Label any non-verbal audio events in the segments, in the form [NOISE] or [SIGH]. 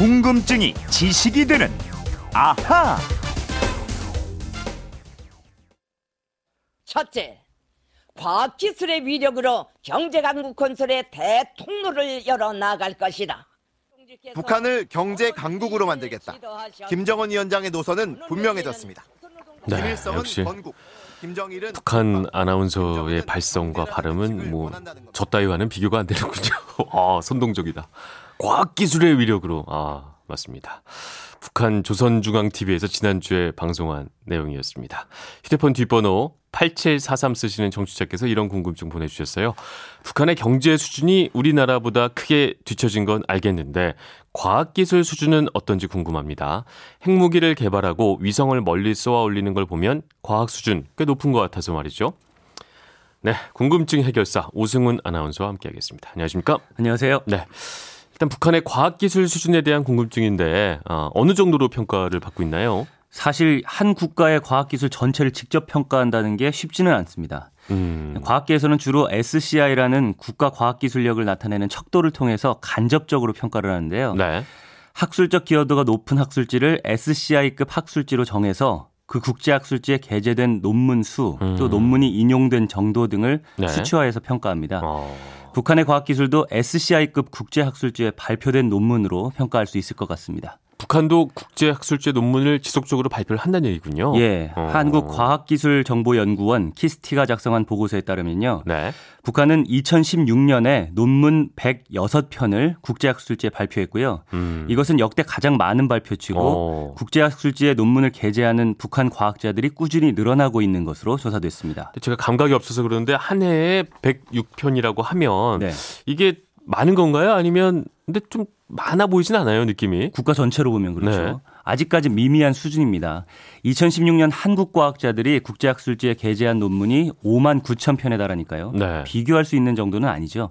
궁금증이 지식이 되는 아하. 첫째, 과학기술의 위력으로 경제강국 건설의 대통로를 열어 나갈 것이다. 북한을 경제 강국으로 만들겠다. 김정은 위원장의 노선은 분명해졌습니다. 네, 역시 북한 아나운서의 발성과 발음은 뭐 저 따위와는 비교가 안 되는군요. [LAUGHS] 아, 선동적이다. 과학기술의 위력으로. 아, 맞습니다. 북한 조선중앙TV에서 지난주에 방송한 내용이었습니다. 휴대폰 뒷번호 8743 쓰시는 청취자께서 이런 궁금증 보내주셨어요. 북한의 경제 수준이 우리나라보다 크게 뒤처진 건 알겠는데 과학기술 수준은 어떤지 궁금합니다. 핵무기를 개발하고 위성을 멀리 쏘아 올리는 걸 보면 과학 수준 꽤 높은 것 같아서 말이죠. 네, 궁금증 해결사 오승훈 아나운서와 함께하겠습니다. 안녕하십니까? 안녕하세요. 네. 일단 북한의 과학기술 수준에 대한 궁금증인데 어, 어느 정도로 평가를 받고 있나요? 사실 한 국가의 과학기술 전체를 직접 평가한다는 게 쉽지는 않습니다. 음, 과학계에서는 주로 SCI라는 국가 과학기술력을 나타내는 척도를 통해서 간접적으로 평가를 하는데요. 네. 학술적 기여도가 높은 학술지를 SCI급 학술지로 정해서 그 국제학술지에 게재된 논문 수, 또 음. 논문이 인용된 정도 등을 네. 수치화해서 평가합니다. 어, 북한의 과학기술도 SCI급 국제학술지에 발표된 논문으로 평가할 수 있을 것 같습니다. 북한도 국제학술제 논문을 지속적으로 발표를 한다는 얘기군요. 예, 어. 한국과학기술정보연구원 키스티가 작성한 보고서에 따르면요. 네. 북한은 2016년에 논문 106편을 국제학술지에 발표했고요. 음. 이것은 역대 가장 많은 발표치고 어. 국제학술지에 논문을 게재하는 북한 과학자들이 꾸준히 늘어나고 있는 것으로 조사됐습니다. 제가 감각이 없어서 그러는데 한 해에 106편이라고 하면 네. 이게 많은 건가요? 아니면 근데 좀 많아 보이진 않아요, 느낌이. 국가 전체로 보면 그렇죠. 네. 아직까지 미미한 수준입니다. 2016년 한국 과학자들이 국제학술지에 게재한 논문이 5만 9천 편에 달하니까요. 네. 비교할 수 있는 정도는 아니죠.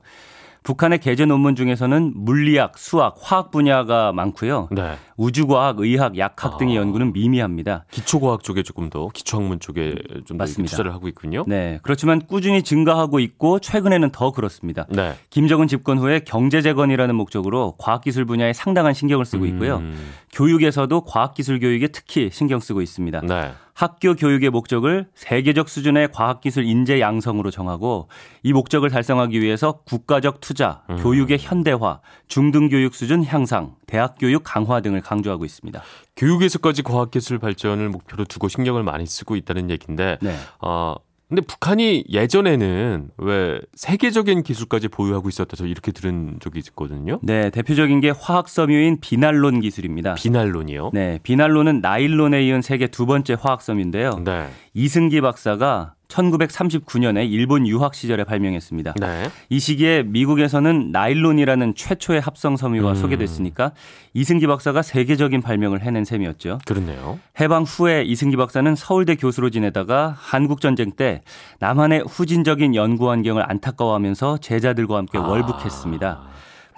북한의 게재 논문 중에서는 물리학, 수학, 화학 분야가 많고요. 네. 우주과학, 의학, 약학 등의 아. 연구는 미미합니다. 기초과학 쪽에 조금 더 기초학문 쪽에 좀더 맞습니다. 투자를 하고 있군요. 네. 그렇지만 꾸준히 증가하고 있고 최근에는 더 그렇습니다. 네. 김정은 집권 후에 경제 재건이라는 목적으로 과학기술 분야에 상당한 신경을 쓰고 있고요. 음, 교육에서도 과학기술 교육에 특히 신경 쓰고 있습니다. 네. 학교 교육의 목적을 세계적 수준의 과학기술 인재 양성으로 정하고 이 목적을 달성하기 위해서 국가적 투자, 음. 교육의 현대화, 중등교육 수준 향상, 대학 교육 강화 등을 강조하고 있습니다. 교육에서까지 과학기술 발전을 목표로 두고 신경을 많이 쓰고 있다는 얘기인데 네. 어, 근데 북한이 예전에는 왜 세계적인 기술까지 보유하고 있었다 저 이렇게 들은 적이 있거든요. 네, 대표적인 게 화학 섬유인 비날론 기술입니다. 비날론이요. 네, 비날론은 나일론에 이은 세계 두 번째 화학 섬유인데요. 네. 이승기 박사가 1939년에 일본 유학 시절에 발명했습니다. 네. 이 시기에 미국에서는 나일론이라는 최초의 합성 섬유가 음. 소개됐으니까 이승기 박사가 세계적인 발명을 해낸 셈이었죠. 그렇네요. 해방 후에 이승기 박사는 서울대 교수로 지내다가 한국 전쟁 때 남한의 후진적인 연구 환경을 안타까워하면서 제자들과 함께 아. 월북했습니다.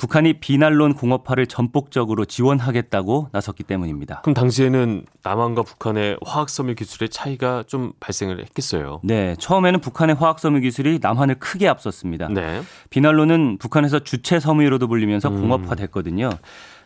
북한이 비날론 공업화를 전폭적으로 지원하겠다고 나섰기 때문입니다. 그럼 당시에는 남한과 북한의 화학 섬유 기술의 차이가 좀 발생을 했겠어요. 네, 처음에는 북한의 화학 섬유 기술이 남한을 크게 앞섰습니다. 네. 비날론은 북한에서 주체 섬유로도 불리면서 음. 공업화됐거든요.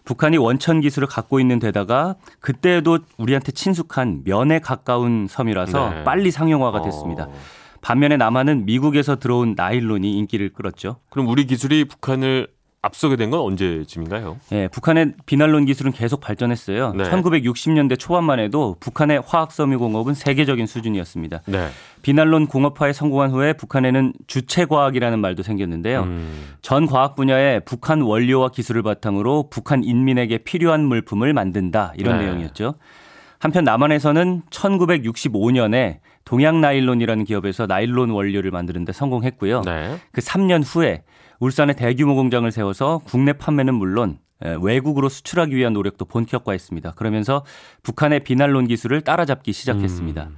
북한이 원천 기술을 갖고 있는 데다가 그때도 우리한테 친숙한 면에 가까운 섬유라서 네. 빨리 상용화가 됐습니다. 어, 반면에 남한은 미국에서 들어온 나일론이 인기를 끌었죠. 그럼 우리 기술이 북한을 앞서게 된 건 언제쯤인가요? 예, 북한의 비날론 기술은 계속 발전했어요. 네. 1960년대 초반만 해도 북한의 화학 섬유 공업은 세계적인 수준이었습니다. 네. 비날론 공업화에 성공한 후에 북한에는 주체 과학이라는 말도 생겼는데요. 음, 전 과학 분야에 북한 원료와 기술을 바탕으로 북한 인민에게 필요한 물품을 만든다 이런 네. 내용이었죠. 한편 남한에서는 1965년에 동양 나일론이라는 기업에서 나일론 원료를 만드는데 성공했고요. 네. 그 3년 후에 울산에 대규모 공장을 세워서 국내 판매는 물론 에, 외국으로 수출하기 위한 노력도 본격화했습니다. 그러면서 북한의 비날론 기술을 따라잡기 시작했습니다. 음.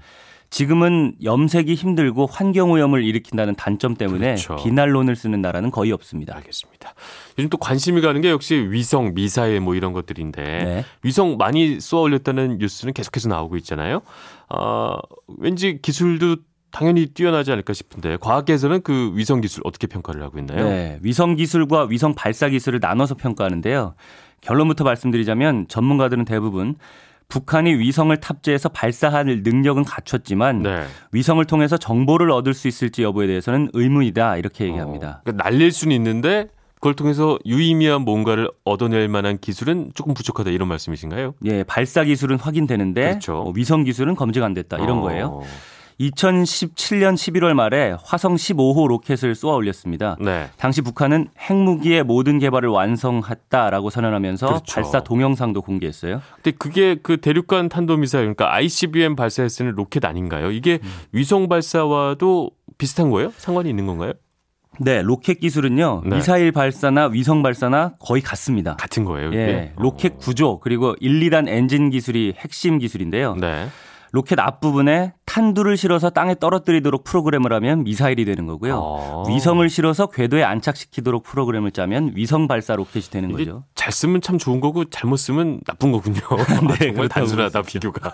지금은 염색이 힘들고 환경 오염을 일으킨다는 단점 때문에 그렇죠. 비날론을 쓰는 나라는 거의 없습니다. 알겠습니다. 요즘 또 관심이 가는 게 역시 위성, 미사일 뭐 이런 것들인데 네. 위성 많이 쏘아 올렸다는 뉴스는 계속해서 나오고 있잖아요. 아, 왠지 기술도 당연히 뛰어나지 않을까 싶은데 과학계에서는 그 위성 기술 어떻게 평가를 하고 있나요? 네, 위성 기술과 위성 발사 기술을 나눠서 평가하는데요. 결론부터 말씀드리자면 전문가들은 대부분 북한이 위성을 탑재해서 발사할 능력은 갖췄지만 네. 위성을 통해서 정보를 얻을 수 있을지 여부에 대해서는 의문이다 이렇게 얘기합니다. 어, 그러니까 날릴 수는 있는데 그걸 통해서 유의미한 뭔가를 얻어낼 만한 기술은 조금 부족하다 이런 말씀이신가요? 예, 발사 기술은 확인되는데 그렇죠. 어, 위성 기술은 검증 안 됐다 이런 어, 거예요. 2017년 11월 말에 화성 15호 로켓을 쏘아 올렸습니다. 네. 당시 북한은 핵무기의 모든 개발을 완성했다라고 선언하면서 그렇죠. 발사 동영상도 공개했어요. 근데 그게 그 대륙간 탄도미사일 그러니까 ICBM 발사에 쓰는 로켓 아닌가요? 이게 음. 위성 발사와도 비슷한 거예요? 상관이 있는 건가요? 네, 로켓 기술은요. 네. 미사일 발사나 위성 발사나 거의 같습니다. 같은 거예요. 이게? 예, 로켓 구조 그리고 1, 2단 엔진 기술이 핵심 기술인데요. 네. 로켓 앞부분에 탄두를 실어서 땅에 떨어뜨리도록 프로그램을 하면 미사일이 되는 거고요. 어. 위성을 실어서 궤도에 안착시키도록 프로그램을 짜면 위성 발사 로켓이 되는 거죠. 잘 쓰면 참 좋은 거고 잘못 쓰면 나쁜 거군요. 아, [LAUGHS] 정말 단순하다. 비교가.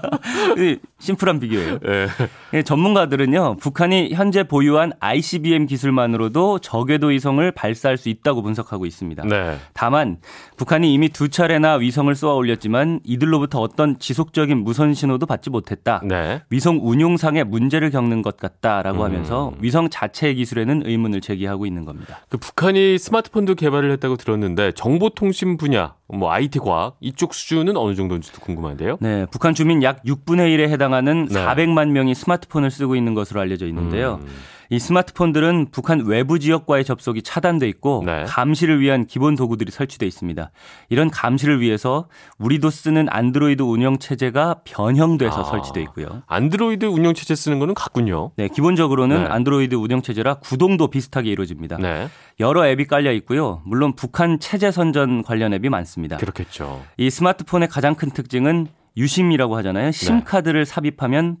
[LAUGHS] 이 심플한 비교예요. 예. 예, 전문가들은요, 북한이 현재 보유한 ICBM 기술만으로도 저궤도 위성을 발사할 수 있다고 분석하고 있습니다. 네. 다만 북한이 이미 두 차례나 위성을 쏘아 올렸지만 이들로부터 어떤 지속적인 무선 신호도 받지 못했다. 네. 위성 운용상의 문제를 겪는 것 같다라고 음. 하면서 위성 자체의 기술에는 의문을 제기하고 있는 겁니다. 그 북한이 스마트폰도 개발을 했다고 들었는데 정보통신 분야, 뭐 IT 과학 이쪽 수준은 어느 정도인지도 궁금한데요. 네, 북한 주민 약 6분의 1에 해당하는 네. 400만 명이 스마트폰을 쓰고 있는 것으로 알려져 있는데요. 음. 이 스마트폰들은 북한 외부 지역과의 접속이 차단돼 있고 네. 감시를 위한 기본 도구들이 설치돼 있습니다. 이런 감시를 위해서 우리도 쓰는 안드로이드 운영 체제가 변형돼서 아. 설치돼 있고요. 안드로이드 운영 체제 쓰는 거는 같군요. 네, 기본적으로는 네. 안드로이드 운영 체제라 구동도 비슷하게 이루어집니다. 네. 여러 앱이 깔려 있고요. 물론 북한 체제 선전 관련 앱이 많습니다. 그렇겠죠. 이 스마트폰의 가장 큰 특징은 유심이라고 하잖아요. 네. 심카드를 삽입하면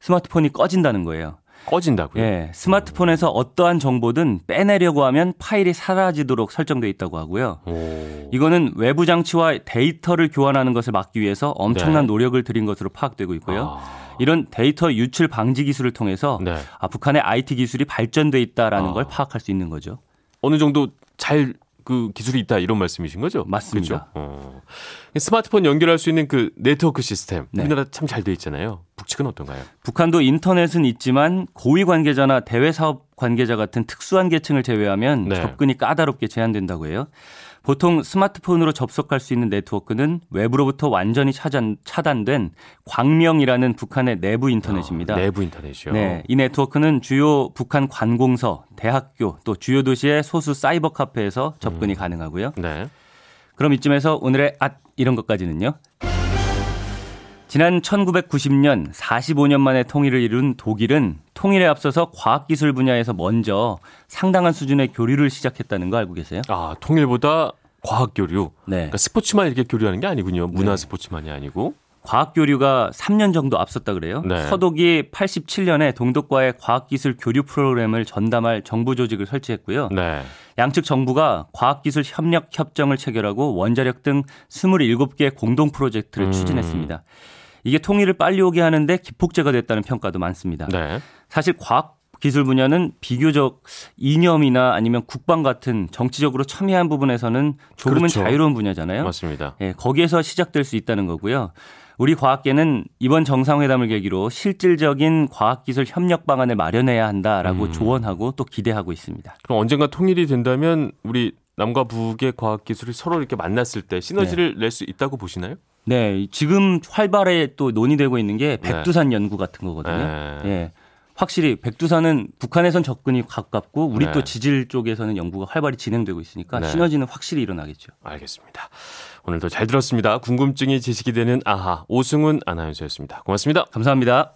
스마트폰이 꺼진다는 거예요. 꺼진다고요. 예, 스마트폰에서 어떠한 정보든 빼내려고 하면 파일이 사라지도록 설정돼 있다고 하고요. 오. 이거는 외부 장치와 데이터를 교환하는 것을 막기 위해서 엄청난 네. 노력을 들인 것으로 파악되고 있고요. 아. 이런 데이터 유출 방지 기술을 통해서 네. 아, 북한의 IT 기술이 발전돼 있다라는 아. 걸 파악할 수 있는 거죠. 어느 정도 잘 그 기술이 있다 이런 말씀이신 거죠? 맞습니다. 그죠? 어. 스마트폰 연결할 수 있는 그 네트워크 시스템 네. 우리나라 참 잘 돼 있잖아요. 북측은 어떤가요? 북한도 인터넷은 있지만 고위 관계자나 대외 사업 관계자 같은 특수한 계층을 제외하면 네. 접근이 까다롭게 제한된다고 해요. 보통 스마트폰으로 접속할 수 있는 네트워크는 외부로부터 완전히 차단, 차단된 광명이라는 북한의 내부 인터넷입니다. 아, 내부 인터넷이요. 네, 이 네트워크는 주요 북한 관공서, 대학교, 또 주요 도시의 소수 사이버 카페에서 접근이 음. 가능하고요. 네. 그럼 이쯤에서 오늘의 앗 이런 것까지는요. 지난 1990년 45년 만에 통일을 이룬 독일은 통일에 앞서서 과학기술 분야에서 먼저 상당한 수준의 교류를 시작했다는 거 알고 계세요? 아 통일보다 과학 교류. 네. 그러니까 스포츠만 이렇게 교류하는 게 아니군요. 문화 네. 스포츠만이 아니고. 과학 교류가 3년 정도 앞섰다 그래요. 네. 서독이 87년에 동독과의 과학기술 교류 프로그램을 전담할 정부 조직을 설치했고요. 네. 양측 정부가 과학기술 협력 협정을 체결하고 원자력 등 27개의 공동 프로젝트를 음. 추진했습니다. 이게 통일을 빨리 오게 하는데 기폭제가 됐다는 평가도 많습니다. 네. 사실 과학 기술 분야는 비교적 이념이나 아니면 국방 같은 정치적으로 첨예한 부분에서는 조금은 그렇죠. 자유로운 분야잖아요. 맞습니다. 예, 거기에서 시작될 수 있다는 거고요. 우리 과학계는 이번 정상회담을 계기로 실질적인 과학기술 협력 방안을 마련해야 한다라고 음. 조언하고 또 기대하고 있습니다. 그럼 언젠가 통일이 된다면 우리 남과 북의 과학 기술이 서로 이렇게 만났을 때 시너지를 낼수 있다고 보시나요? 네, 지금 활발히 또 논의되고 있는 게 네. 백두산 연구 같은 거거든요. 네. 예. 확실히 백두산은 북한에선 접근이 가깝고 우리 네. 또 지질 쪽에서는 연구가 활발히 진행되고 있으니까 네. 시너지는 확실히 일어나겠죠. 알겠습니다. 오늘도 잘 들었습니다. 궁금증이 지식이 되는 아하 오승훈 아나운서였습니다. 고맙습니다. 감사합니다.